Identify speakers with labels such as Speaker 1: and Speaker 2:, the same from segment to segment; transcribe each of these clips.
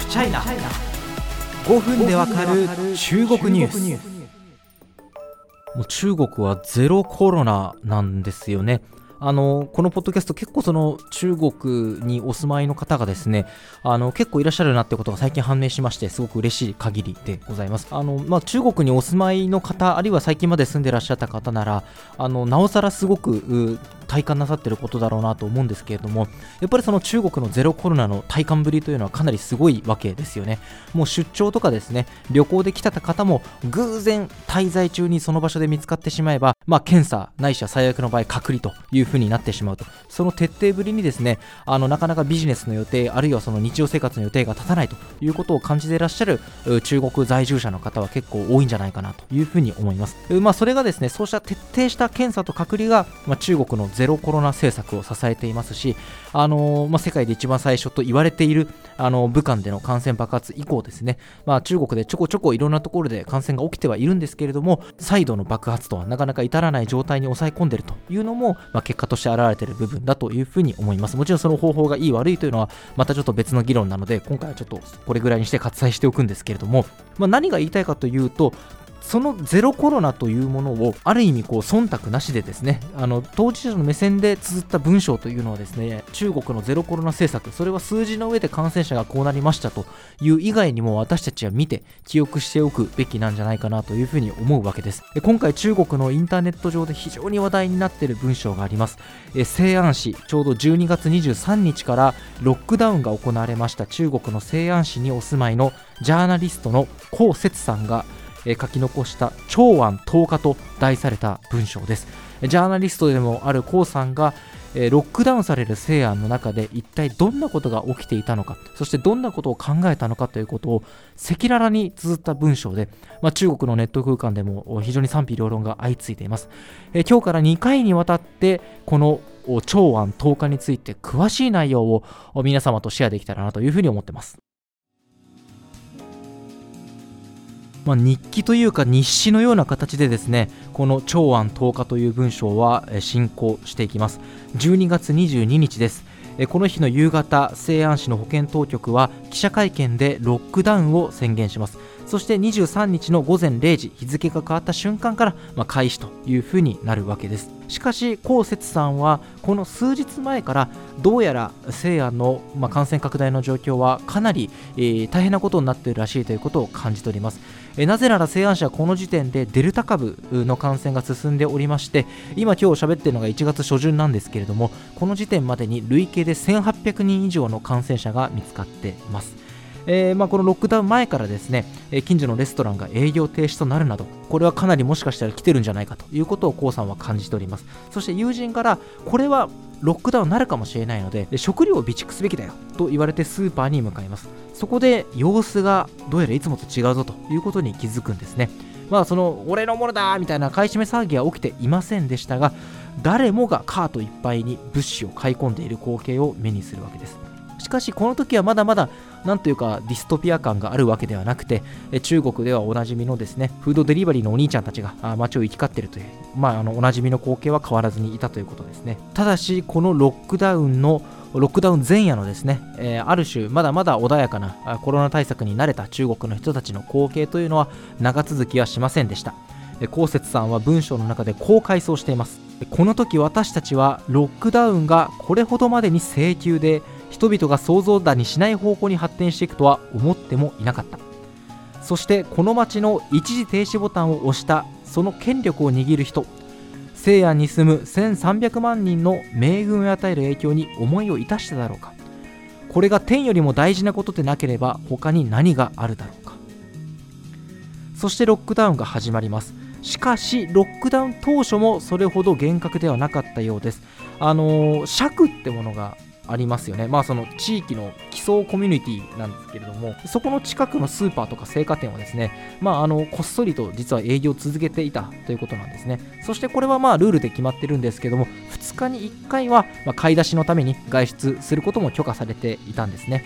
Speaker 1: フチャイナ5分でわかる中国ニュース。もう中国はゼロコロナなんですよね。あのこのポッドキャスト結構その中国にお住まいの方がですねあの結構いらっしゃるなってことが最近判明しましてすごく嬉しい限りでございます。あの、まあ、中国にお住まいの方あるいは最近まで住んでらっしゃった方ならあのなおさらすごく体感なさってることだろうなと思うんですけれどもやっぱりその中国のゼロコロナの体感ぶりというのはかなりすごいわけですよね。もう出張とかですね旅行で来た方も偶然滞在中にその場所で見つかってしまえばまあ検査ないしは最悪の場合隔離というふうになってしまうと。その徹底ぶりにですねあのなかなかビジネスの予定あるいはその日常生活の予定が立たないということを感じていらっしゃる中国在住者の方は結構多いんじゃないかなというふうに思います。まあそれがですねそうした徹底した検査と隔離が、まあ、中国のゼロコロナ政策を支えていますし、あのまあ、世界で一番最初と言われているあの武漢での感染爆発以降ですね、まあ、中国でちょこちょこいろんなところで感染が起きてはいるんですけれども再度の爆発とはなかなか至らない状態に抑え込んでいるというのも、まあ、結果として現れている部分だというふうに思います。もちろんその方法がいい悪いというのはまたちょっと別の議論なので今回はちょっとこれぐらいにして割愛しておくんですけれども、まあ、何が言いたいかというとそのゼロコロナというものをある意味こう忖度なしでですねあの当事者の目線で綴った文章というのはですね中国のゼロコロナ政策それは数字の上で感染者がこうなりましたという以外にも私たちは見て記憶しておくべきなんじゃないかなというふうに思うわけです。で今回中国のインターネット上で非常に話題になっている文章があります。え西安市ちょうど12月23日からロックダウンが行われました中国の西安市にお住まいのジャーナリストの孔節さんがえ書き残した「長安10日」と題された文章です。ジャーナリストでもあるコウさんがえロックダウンされる西安の中で一体どんなことが起きていたのかそしてどんなことを考えたのかということを赤裸々に綴った文章で、まあ、中国のネット空間でも非常に賛否両論が相次いでいます、え今日から2回にわたってこの長安10日について詳しい内容を皆様とシェアできたらなというふうに思ってます。まあ、日記というか日誌のような形でですねこの長安10日という文章は進行していきます。12月22日です。この日の夕方西安市の保健当局は記者会見でロックダウンを宣言します。そして23日の午前0時日付が変わった瞬間から、まあ、開始というふうになるわけです。しかし高節さんはこの数日前からどうやら西安の、まあ、感染拡大の状況はかなり、えー、大変なことになっているらしいということを感じております。えなぜなら西安市はこの時点でデルタ株の感染が進んでおりまして今今日喋っているのが1月初旬なんですけれどもこの時点までに累計で1800人以上の感染者が見つかっています。えー、まあ、このロックダウン前からですね、え近所のレストランが営業停止となるなどこれはかなりもしかしたら来てるんじゃないかということをコウさんは感じております。そして友人からこれはロックダウンになるかもしれないので食料を備蓄すべきだよと言われてスーパーに向かいます。そこで様子がどうやらいつもと違うぞということに気づくんですね。まあその俺のものだみたいな買い占め騒ぎは起きていませんでしたが誰もがカートいっぱいに物資を買い込んでいる光景を目にするわけです。しかしこの時はまだまだなんというかディストピア感があるわけではなくて中国ではおなじみのですねフードデリバリーのお兄ちゃんたちが街を行き交っているという、まあ、あのおなじみの光景は変わらずにいたということですね。ただしこのロックダウンのロックダウン前夜のですね、えー、ある種まだまだ穏やかなコロナ対策に慣れた中国の人たちの光景というのは長続きはしませんでした。高節さんは文章の中でこう回想しています。この時私たちはロックダウンがこれほどまでに請求で人々が想像だにしない方向に発展していくとは思ってもいなかった。そしてこの町の一時停止ボタンを押したその権力を握る人。西安に住む1300万人の命運を与える影響に思いを致しただろうか。これが天よりも大事なことでなければ他に何があるだろうか。そしてロックダウンが始まります。しかしロックダウン当初もそれほど厳格ではなかったようです。あのー、尺ってものがありますよね。まあその地域の基礎コミュニティなんですけれども、そこの近くのスーパーとか青果店はですね、まああのこっそりと実は営業を続けていたということなんですね。そしてこれはまあルールで決まってるんですけども、2日に1回はま買い出しのために外出することも許可されていたんですね。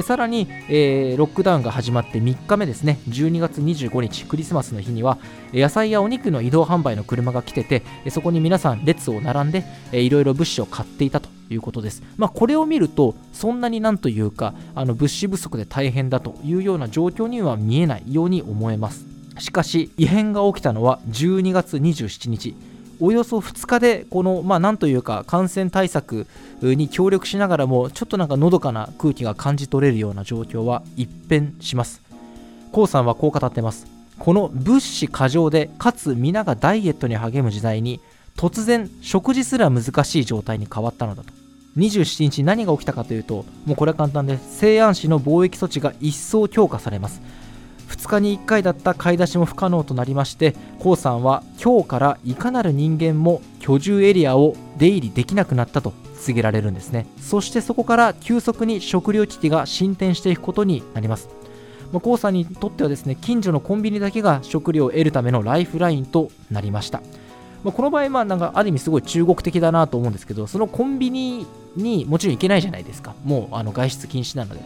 Speaker 1: さらに、えー、ロックダウンが始まって3日目ですね12月25日クリスマスの日には野菜やお肉の移動販売の車が来ててそこに皆さん列を並んで、いろいろ物資を買っていたということです。まあ、これを見るとそんなになんというかあの物資不足で大変だというような状況には見えないように思えます。しかし異変が起きたのは12月27日およそ2日でこのまあなんというか感染対策に協力しながらもちょっとなんかのどかな空気が感じ取れるような状況は一変します。コウさんはこう語ってます。この物資過剰でかつ皆がダイエットに励む時代に突然食事すら難しい状態に変わったのだと。27日何が起きたかというともうこれは簡単です西安市の貿易措置が一層強化されます。2日に1回だった買い出しも不可能となりましてコウさんは今日からいかなる人間も居住エリアを出入りできなくなったと告げられるんですねそしてそこから急速に食料危機が進展していくことになりますまコウさんにとってはですね近所のコンビニだけが食料を得るためのライフラインとなりましたまあ、この場合、まあ、なんかある意味すごい中国的だなと思うんですけど、そのコンビニにもちろん行けないじゃないですか。もうあの外出禁止なので。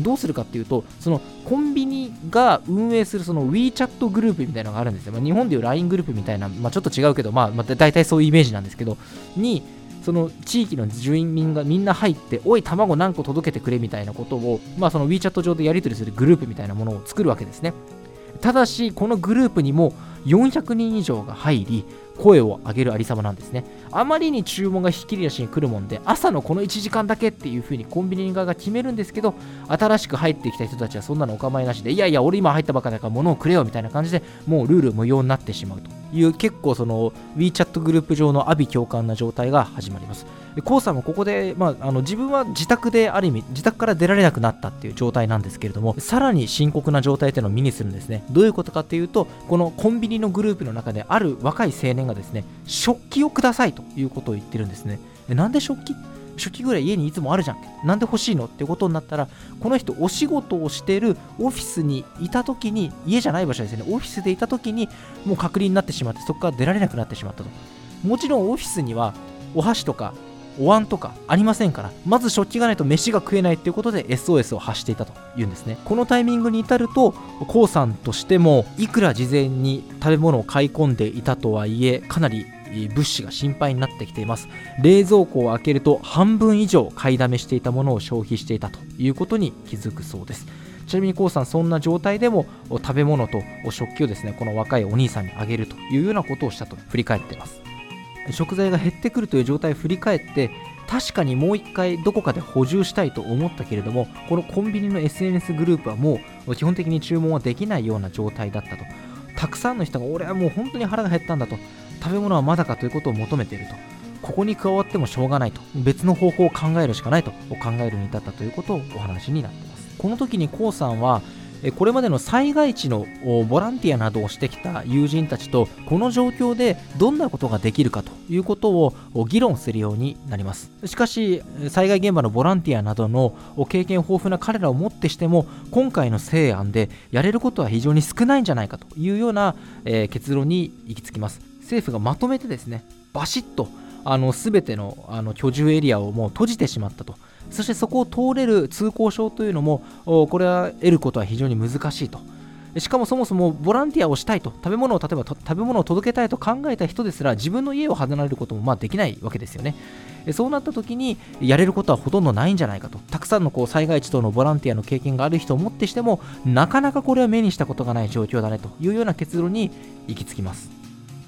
Speaker 1: どうするかっていうと、そのコンビニが運営するその WeChat グループみたいなのがあるんですよ。まあ、日本でいう LINE グループみたいな、まあ、ちょっと違うけど、まあ、まあ、大体そういうイメージなんですけど、に、その地域の住民がみんな入って、おい、卵何個届けてくれみたいなことを、まあ、その WeChat 上でやり取りするグループみたいなものを作るわけですね。ただし、このグループにも400人以上が入り、声を上げるありさまなんですね。あまりに注文がひっきりなしに来るもんで、朝のこの1時間だけっていう風にコンビニ側が決めるんですけど、新しく入ってきた人たちはそんなのお構いなしで、いやいや、俺今入ったばかだから物をくれよみたいな感じでもうルール無用になってしまうという結構その WeChat グループ上の阿鼻共感な状態が始まります。コウさんもここで、まあ、あの自分は自宅である意味自宅から出られなくなったっていう状態なんですけれどもさらに深刻な状態っていうのを目にするんですね。どういうことかっていうとこのコンビニのグループの中である若い青年がですね食器をくださいということを言ってるんですね。なんで食器？食器ぐらい家にいつもあるじゃんなんで欲しいのってことになったらこの人お仕事をしてるオフィスにいた時に家じゃない場所ですね。オフィスでいた時にもう隔離になってしまってそこから出られなくなってしまったと。もちろんオフィスにはお箸とかお椀とかありませんからまず食器がないと飯が食えないっていうことで SOS を発していたというんですね。このタイミングに至ると k o さんとしてもいくら事前に食べ物を買い込んでいたとはいえかなり物資が心配になってきています。冷蔵庫を開けると半分以上買いだめしていたものを消費していたということに気づくそうです。ちなみに k o さんそんな状態でも食べ物と食器をですねこの若いお兄さんにあげるというようなことをしたと振り返っています。食材が減ってくるという状態を振り返って確かにもう一回どこかで補充したいと思ったけれどもこのコンビニの SNS グループはもう基本的に注文はできないような状態だったと。たくさんの人が俺はもう本当に腹が減ったんだと。食べ物はまだかということを求めていると。ここに加わってもしょうがないと。別の方法を考えるしかないと。考えるに至ったということをお話になっています。この時に k o さんはこれまでの災害地のボランティアなどをしてきた友人たちとこの状況でどんなことができるかということを議論するようになります。しかし災害現場のボランティアなどの経験豊富な彼らをもってしても今回の西案でやれることは非常に少ないんじゃないかというような、結論に行き着きます。政府がまとめてですねバシッとあの全てのあの居住エリアをもう閉じてしまったと。そしてそこを通れる通行証というのもこれは得ることは非常に難しいと。しかもそもそもボランティアをしたいと。食べ物を例えば食べ物を届けたいと考えた人ですら自分の家を離れることもまあできないわけですよね。そうなった時にやれることはほとんどないんじゃないかと。たくさんのこう災害地等のボランティアの経験がある人をもってしてもなかなかこれは目にしたことがない状況だねというような結論に行き着きます、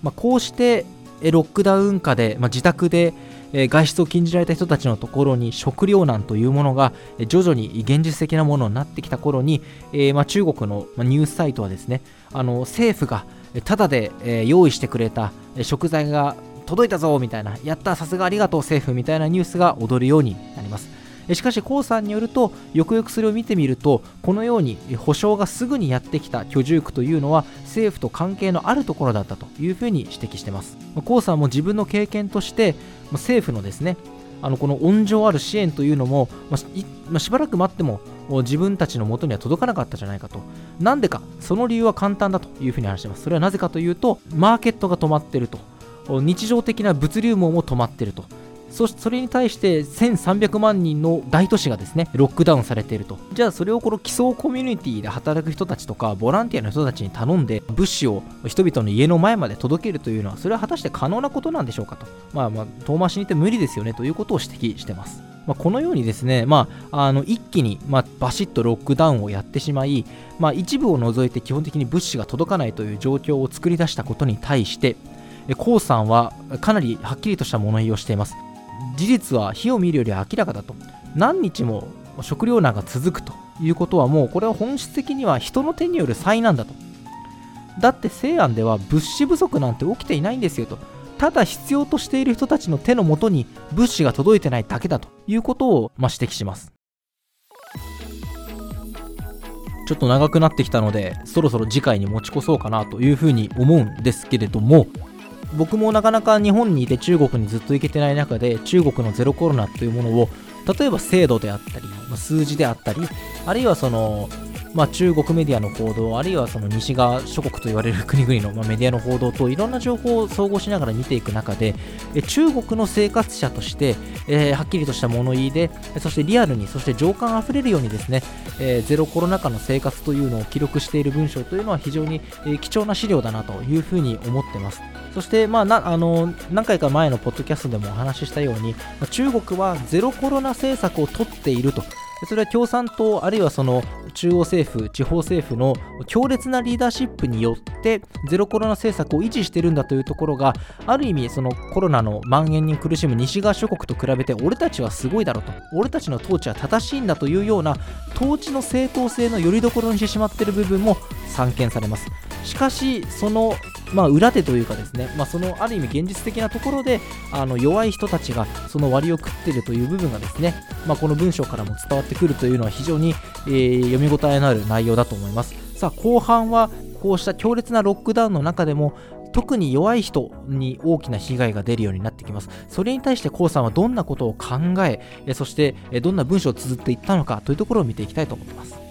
Speaker 1: まあ、こうしてロックダウン下で、まあ、自宅で外出を禁じられた人たちのところに食糧難というものが徐々に現実的なものになってきた頃に、えー、まあ、中国のニュースサイトはですねあの政府がただで、用意してくれた食材が届いたぞみたいなやったさすがありがとう政府みたいなニュースが踊るようになります。しかし、江さんによると、よくよくそれを見てみると、このように保証がすぐにやってきた居住区というのは、政府と関係のあるところだったというふうに指摘しています。江さんも自分の経験として、政府のですね、あのこの温情ある支援というのも、まあ、しばらく待っても自分たちの元には届かなかったじゃないかと。なんでか、その理由は簡単だというふうに話しています。それはなぜかというと、マーケットが止まっていると。日常的な物流網も止まっていると。そそれに対して1300万人の大都市がですねロックダウンされていると。じゃあそれをこの基礎コミュニティで働く人たちとかボランティアの人たちに頼んで物資を人々の家の前まで届けるというのはそれは果たして可能なことなんでしょうかと。まあまあ遠回しに言って無理ですよねということを指摘してます。まあ、このようにですね、まあ、あの一気に、まあ、バシッとロックダウンをやってしまい、まあ、一部を除いて基本的に物資が届かないという状況を作り出したことに対してコウさんはかなりはっきりとした物言いをしています。事実は火を見るより明らかだと。何日も食糧難が続くということはもうこれは本質的には人の手による災難だと。だって西安では物資不足なんて起きていないんですよと。ただ必要としている人たちの手のもとに物資が届いてないだけだということを、まあ、指摘します。ちょっと長くなってきたのでそろそろ次回に持ち越そうかなというふうに思うんですけれども僕もなかなか日本にいて中国にずっと行けてない中で中国のゼロコロナというものを例えば制度であったり数字であったりあるいはそのまあ、中国メディアの報道、あるいはその西側諸国と言われる国々の、まメディアの報道といろんな情報を総合しながら見ていく中で、え中国の生活者として、えー、はっきりとした物言いで、そしてリアルに、そして情感あふれるようにですね、えー、ゼロコロナ禍の生活というのを記録している文章というのは非常に、え、貴重な資料だなというふうに思ってます。そして、まあ、なあの何回か前のポッドキャストでもお話ししたように、中国はゼロコロナ政策を取っていると。それは共産党あるいはその中央政府、地方政府の強烈なリーダーシップによってゼロコロナ政策を維持してるんだというところがある意味そのコロナの蔓延に苦しむ西側諸国と比べて俺たちはすごいだろうと。俺たちの統治は正しいんだというような統治の正当性のよりどころにしてしまっている部分も散見されます。しかしそのまあ、裏手というかですね、まあ、そのある意味現実的なところであの弱い人たちがその割を食っているという部分がですね、まあ、この文章からも伝わってくるというのは非常に、えー、読み応えのある内容だと思いますさあ後半はこうした強烈なロックダウンの中でも特に弱い人に大きな被害が出るようになってきます。それに対して k o さんはどんなことを考え、そしてどんな文章を綴っていったのかというところを見ていきたいと思います。